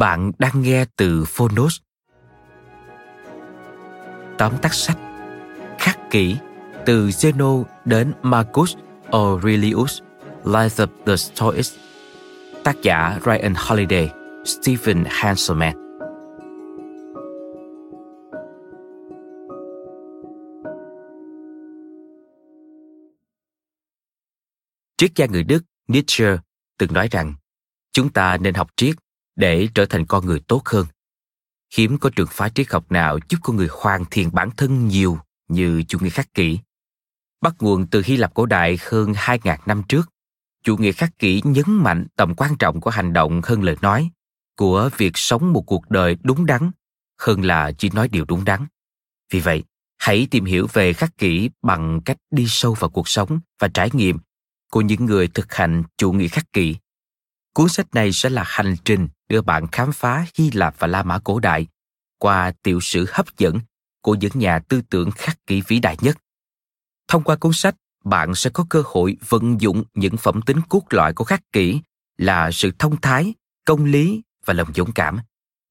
Bạn đang nghe từ Phonos. Tóm tắt sách Khắc kỹ, từ Zeno đến Marcus Aurelius, Life of the Stoics, Tác giả Ryan Holiday, Stephen Hanselman Triết gia người Đức Nietzsche từng nói rằng, chúng ta nên học triết để trở thành con người tốt hơn. Hiếm có trường phái triết học nào giúp con người hoàn thiện bản thân nhiều như chủ nghĩa khắc kỷ. Bắt nguồn từ Hy Lạp cổ đại hơn 2.000 năm trước, chủ nghĩa khắc kỷ nhấn mạnh tầm quan trọng của hành động hơn lời nói, của việc sống một cuộc đời đúng đắn hơn là chỉ nói điều đúng đắn. Vì vậy, hãy tìm hiểu về khắc kỷ bằng cách đi sâu vào cuộc sống và trải nghiệm của những người thực hành chủ nghĩa khắc kỷ. Cuốn sách này sẽ là hành trình đưa bạn khám phá Hy Lạp và La Mã cổ đại qua tiểu sử hấp dẫn của những nhà tư tưởng khắc kỷ vĩ đại nhất. Thông qua cuốn sách, bạn sẽ có cơ hội vận dụng những phẩm tính cốt lõi của khắc kỷ là sự thông thái, công lý và lòng dũng cảm,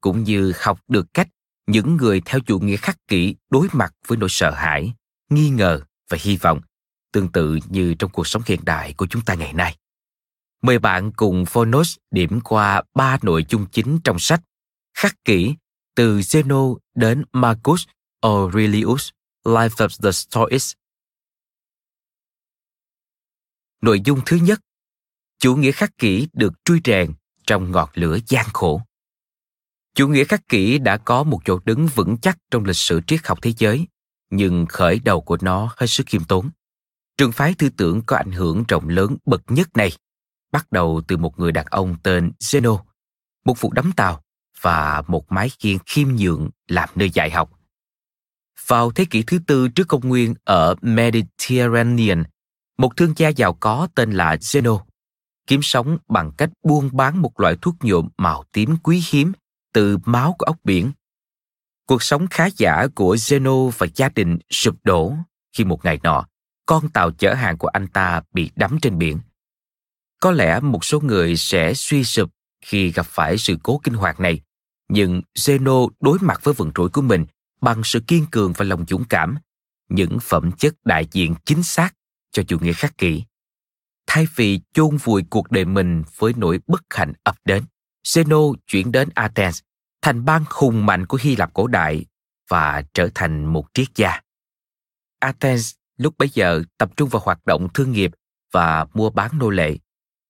cũng như học được cách những người theo chủ nghĩa khắc kỷ đối mặt với nỗi sợ hãi, nghi ngờ và hy vọng, tương tự như trong cuộc sống hiện đại của chúng ta ngày nay. Mời bạn cùng Phonos điểm qua ba nội dung chính trong sách Khắc kỹ từ Zeno đến Marcus Aurelius Life of the Stoics. Nội dung thứ nhất Chủ nghĩa khắc kỷ được truy rèn trong ngọt lửa gian khổ. Chủ nghĩa khắc kỷ đã có một chỗ đứng vững chắc trong lịch sử triết học thế giới, nhưng khởi đầu của nó hết sức khiêm tốn. Trường phái tư tưởng có ảnh hưởng rộng lớn bậc nhất này bắt đầu từ một người đàn ông tên Zeno, một vụ đắm tàu và một mái khiên khiêm nhượng làm nơi dạy học. Vào thế kỷ thứ tư trước công nguyên ở Mediterranean, một thương gia giàu có tên là Zeno kiếm sống bằng cách buôn bán một loại thuốc nhuộm màu tím quý hiếm từ máu của ốc biển. Cuộc sống khá giả của Zeno và gia đình sụp đổ khi một ngày nọ, con tàu chở hàng của anh ta bị đắm trên biển. Có lẽ một số người sẽ suy sụp khi gặp phải sự cố kinh hoàng này, nhưng Zeno đối mặt với vận rủi của mình bằng sự kiên cường và lòng dũng cảm, những phẩm chất đại diện chính xác cho chủ nghĩa khắc kỷ. Thay vì chôn vùi cuộc đời mình với nỗi bất hạnh ập đến, Zeno chuyển đến Athens, thành bang hùng mạnh của Hy Lạp cổ đại và trở thành một triết gia. Athens lúc bấy giờ tập trung vào hoạt động thương nghiệp và mua bán nô lệ.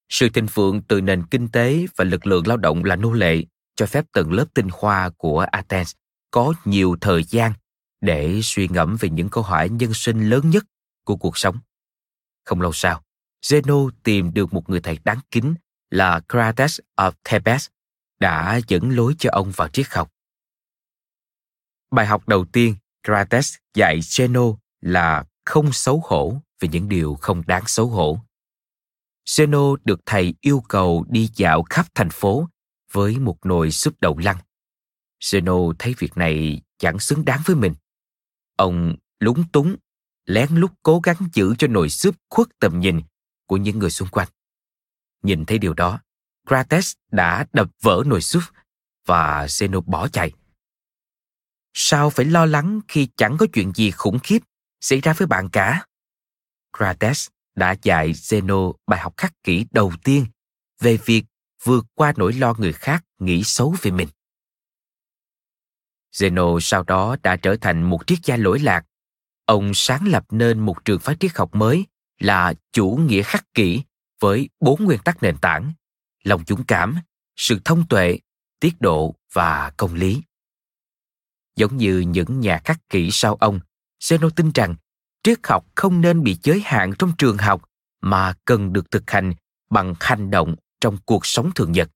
Sự thịnh vượng từ nền kinh tế và lực lượng lao động là nô lệ cho phép tầng lớp tinh hoa của Athens có nhiều thời gian để suy ngẫm về những câu hỏi nhân sinh lớn nhất của cuộc sống. Không lâu sau, Zeno tìm được một người thầy đáng kính là Crates of Thebes đã dẫn lối cho ông vào triết học. Bài học đầu tiên Crates dạy Zeno là không xấu hổ về những điều không đáng xấu hổ. Zeno được thầy yêu cầu đi dạo khắp thành phố với một nồi súp đậu lăng. Zeno thấy việc này chẳng xứng đáng với mình. Ông lúng túng, lén lút cố gắng giữ cho nồi súp khuất tầm nhìn của những người xung quanh. Nhìn thấy điều đó, Crates đã đập vỡ nồi súp và Zeno bỏ chạy, sao phải lo lắng khi chẳng có chuyện gì khủng khiếp xảy ra với bạn cả? Crates đã dạy Zeno bài học khắc kỷ đầu tiên về việc vượt qua nỗi lo người khác nghĩ xấu về mình. Zeno sau đó đã trở thành một triết gia lỗi lạc. Ông sáng lập nên một trường phái triết học mới là chủ nghĩa khắc kỷ với bốn nguyên tắc nền tảng lòng dũng cảm, sự thông tuệ, tiết độ và công lý giống như những nhà khắc kỷ sau ông, Zeno tin rằng triết học không nên bị giới hạn trong trường học mà cần được thực hành bằng hành động trong cuộc sống thường nhật.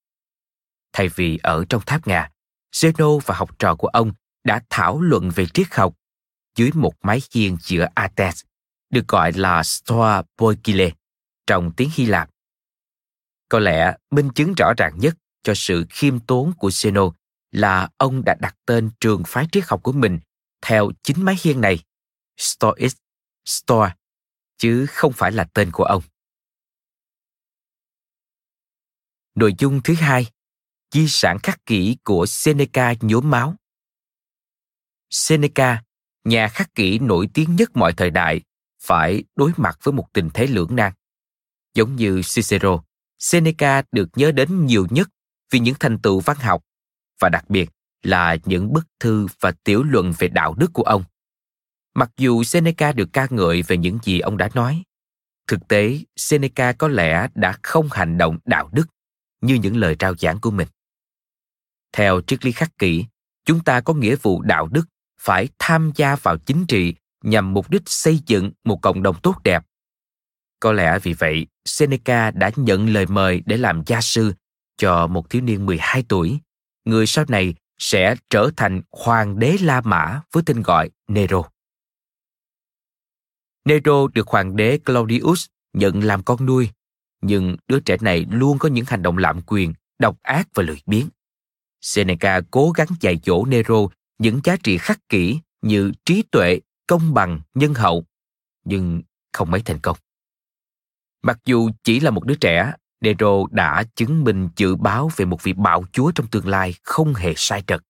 Thay vì ở trong tháp ngà, Zeno và học trò của ông đã thảo luận về triết học dưới một mái hiên giữa Athens, được gọi là Stoa Poikile trong tiếng Hy Lạp. Có lẽ minh chứng rõ ràng nhất cho sự khiêm tốn của Zeno là ông đã đặt tên trường phái triết học của mình theo chính mái hiên này, Stoic Store chứ không phải là tên của ông. Nội dung thứ hai, di sản khắc kỷ của Seneca nhốm máu. Seneca, nhà khắc kỷ nổi tiếng nhất mọi thời đại, phải đối mặt với một tình thế lưỡng nan. Giống như Cicero, Seneca được nhớ đến nhiều nhất vì những thành tựu văn học và đặc biệt là những bức thư và tiểu luận về đạo đức của ông. Mặc dù Seneca được ca ngợi về những gì ông đã nói, thực tế Seneca có lẽ đã không hành động đạo đức như những lời trao giảng của mình. Theo triết lý khắc kỷ, chúng ta có nghĩa vụ đạo đức phải tham gia vào chính trị nhằm mục đích xây dựng một cộng đồng tốt đẹp. Có lẽ vì vậy, Seneca đã nhận lời mời để làm gia sư cho một thiếu niên 12 tuổi, người sau này sẽ trở thành hoàng đế La Mã với tên gọi Nero. Nero được hoàng đế Claudius nhận làm con nuôi, nhưng đứa trẻ này luôn có những hành động lạm quyền, độc ác và lười biếng. Seneca cố gắng dạy dỗ Nero những giá trị khắc kỷ như trí tuệ, công bằng, nhân hậu, nhưng không mấy thành công. Mặc dù chỉ là một đứa trẻ, Nero đã chứng minh dự báo về một vị bạo chúa trong tương lai không hề sai trật.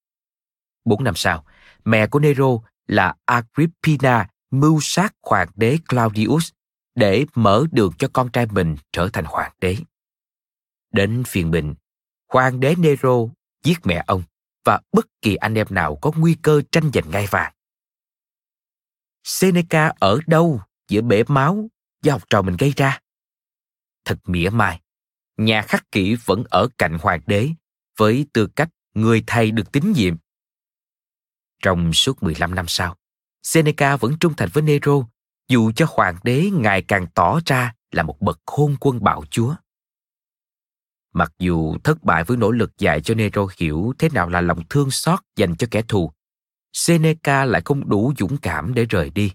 Bốn năm sau, mẹ của Nero là Agrippina mưu sát hoàng đế Claudius để mở đường cho con trai mình trở thành hoàng đế. Đến phiên mình, hoàng đế Nero giết mẹ ông và bất kỳ anh em nào có nguy cơ tranh giành ngai vàng. Seneca ở đâu giữa bể máu do học trò mình gây ra? Thật mỉa mai, nhà khắc kỷ vẫn ở cạnh hoàng đế với tư cách người thầy được tín nhiệm. Trong suốt 15 năm sau, Seneca vẫn trung thành với Nero dù cho hoàng đế ngày càng tỏ ra là một bậc hôn quân bạo chúa. Mặc dù thất bại với nỗ lực dạy cho Nero hiểu thế nào là lòng thương xót dành cho kẻ thù, Seneca lại không đủ dũng cảm để rời đi.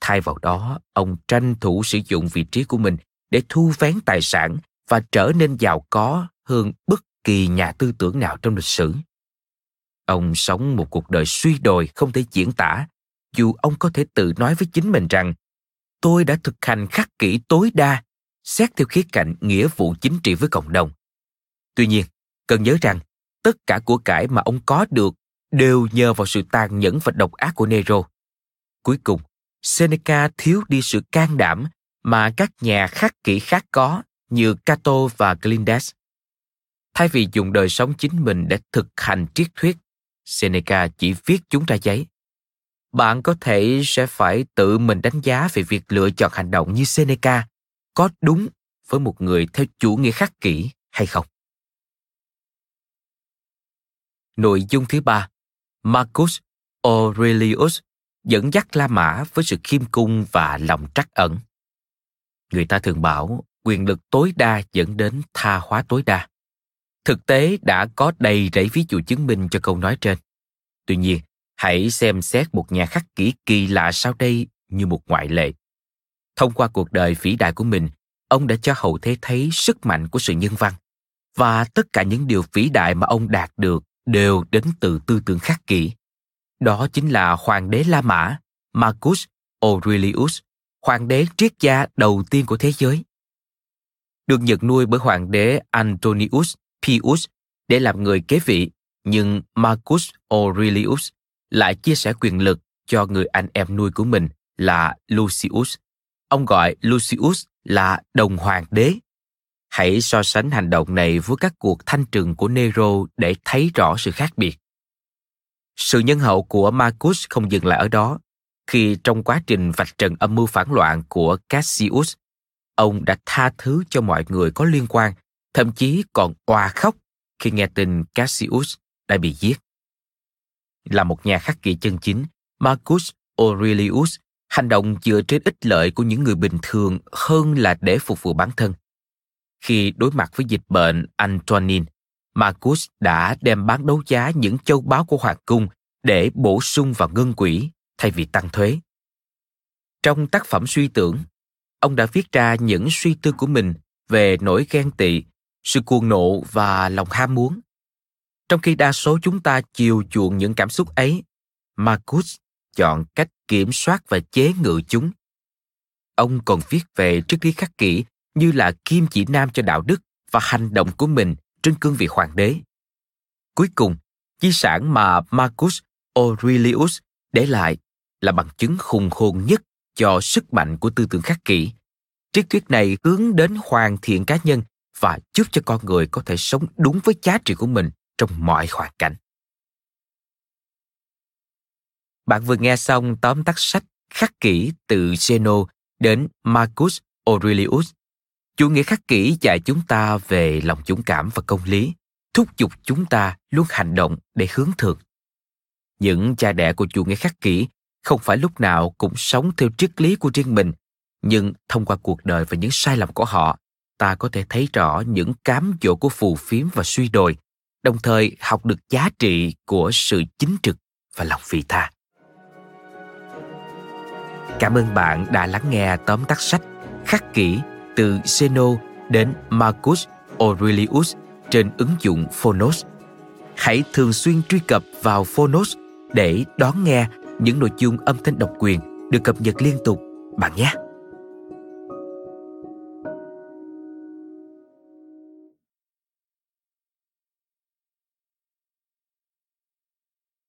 Thay vào đó, ông tranh thủ sử dụng vị trí của mình để thu vén tài sản và trở nên giàu có hơn bất kỳ nhà tư tưởng nào trong lịch sử. Ông sống một cuộc đời suy đồi không thể diễn tả, dù ông có thể tự nói với chính mình rằng tôi đã thực hành khắc kỷ tối đa, xét theo khía cạnh nghĩa vụ chính trị với cộng đồng. Tuy nhiên, cần nhớ rằng tất cả của cải mà ông có được đều nhờ vào sự tàn nhẫn và độc ác của Nero. Cuối cùng, Seneca thiếu đi sự can đảm mà các nhà khắc kỷ khác có như Cato và Glindes. Thay vì dùng đời sống chính mình để thực hành triết thuyết, Seneca chỉ viết chúng ra giấy. Bạn có thể sẽ phải tự mình đánh giá về việc lựa chọn hành động như Seneca có đúng với một người theo chủ nghĩa khắc kỷ hay không. Nội dung thứ ba, Marcus Aurelius dẫn dắt La Mã với sự khiêm cung và lòng trắc ẩn. Người ta thường bảo quyền lực tối đa dẫn đến tha hóa tối đa. Thực tế đã có đầy rẫy ví dụ chứng minh cho câu nói trên. Tuy nhiên, hãy xem xét một nhà khắc kỷ kỳ lạ sau đây như một ngoại lệ. Thông qua cuộc đời vĩ đại của mình, ông đã cho hậu thế thấy sức mạnh của sự nhân văn. Và tất cả những điều vĩ đại mà ông đạt được đều đến từ tư tưởng khắc kỷ. Đó chính là hoàng đế La Mã, Marcus Aurelius, hoàng đế triết gia đầu tiên của thế giới được nhận nuôi bởi hoàng đế Antonius Pius để làm người kế vị, nhưng Marcus Aurelius lại chia sẻ quyền lực cho người anh em nuôi của mình là Lucius. Ông gọi Lucius là đồng hoàng đế. Hãy so sánh hành động này với các cuộc thanh trừng của Nero để thấy rõ sự khác biệt. Sự nhân hậu của Marcus không dừng lại ở đó. Khi trong quá trình vạch trần âm mưu phản loạn của Cassius, ông đã tha thứ cho mọi người có liên quan, thậm chí còn oà khóc khi nghe tin Cassius đã bị giết. Là một nhà khắc kỷ chân chính, Marcus Aurelius hành động dựa trên ích lợi của những người bình thường hơn là để phục vụ bản thân. Khi đối mặt với dịch bệnh Antonin, Marcus đã đem bán đấu giá những châu báu của hoàng cung để bổ sung vào ngân quỹ thay vì tăng thuế. Trong tác phẩm suy tưởng, ông đã viết ra những suy tư của mình về nỗi ghen tị, sự cuồng nộ và lòng ham muốn. Trong khi đa số chúng ta chiều chuộng những cảm xúc ấy, Marcus chọn cách kiểm soát và chế ngự chúng. Ông còn viết về triết lý khắc kỷ như là kim chỉ nam cho đạo đức và hành động của mình trên cương vị hoàng đế. Cuối cùng, di sản mà Marcus Aurelius để lại là bằng chứng khùng hồn nhất cho sức mạnh của tư tưởng khắc kỷ. Triết thuyết này hướng đến hoàn thiện cá nhân và giúp cho con người có thể sống đúng với giá trị của mình trong mọi hoàn cảnh. Bạn vừa nghe xong tóm tắt sách khắc kỷ từ Zeno đến Marcus Aurelius. Chủ nghĩa khắc kỷ dạy chúng ta về lòng dũng cảm và công lý, thúc giục chúng ta luôn hành động để hướng thượng. Những cha đẻ của chủ nghĩa khắc kỷ không phải lúc nào cũng sống theo triết lý của riêng mình, nhưng thông qua cuộc đời và những sai lầm của họ, ta có thể thấy rõ những cám dỗ của phù phiếm và suy đồi, đồng thời học được giá trị của sự chính trực và lòng vị tha. Cảm ơn bạn đã lắng nghe tóm tắt sách Khắc kỹ từ Zeno đến Marcus Aurelius trên ứng dụng Phonos. Hãy thường xuyên truy cập vào Phonos để đón nghe những nội dung âm thanh độc quyền được cập nhật liên tục, bạn nhé.